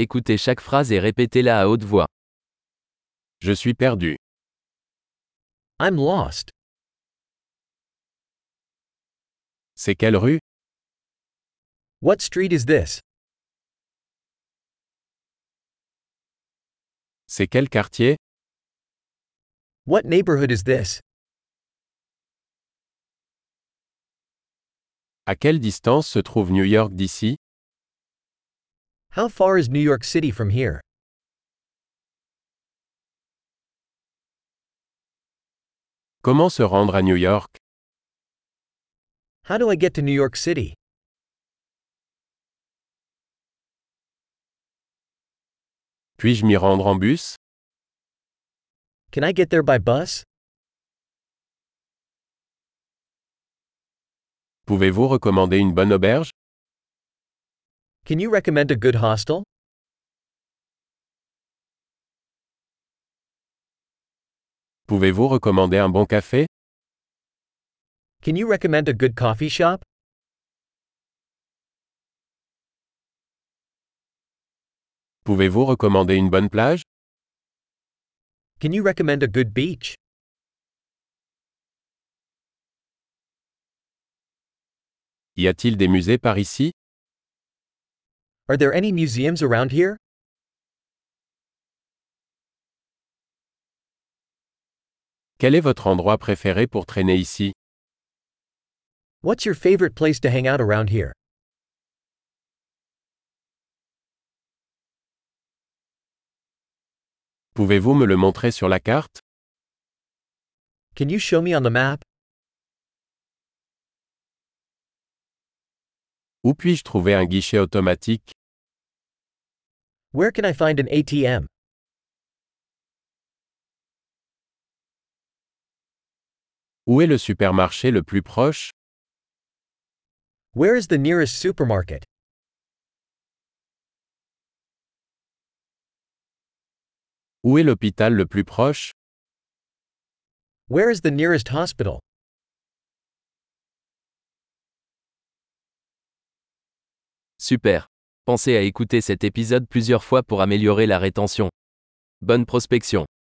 Écoutez chaque phrase et répétez-la à haute voix. Je suis perdu. I'm lost. C'est quelle rue? What street is this? C'est quel quartier? What neighborhood is this? À quelle distance se trouve New York d'ici? How far is New York City from here? Comment se rendre à New York? How do I get to New York City? Puis-je m'y rendre en bus? Can I get there by bus? Pouvez-vous recommander une bonne auberge? Can you recommend a good hostel? Pouvez-vous recommander un bon café? Can you recommend a good coffee shop? Pouvez-vous recommander une bonne plage? Can you recommend a good beach? Y a-t-il des musées par ici? Are there any museums around here? Quel est votre endroit préféré pour traîner ici? What's your favorite place to hang out around here? Pouvez-vous me le montrer sur la carte? Can you show me on the map? Où puis-je trouver un guichet automatique? Where can I find an ATM? Où est le supermarché le plus proche? Where is the nearest supermarket? Où est l'hôpital le plus proche? Where is the nearest hospital? Super. Pensez à écouter cet épisode plusieurs fois pour améliorer la rétention. Bonne prospection.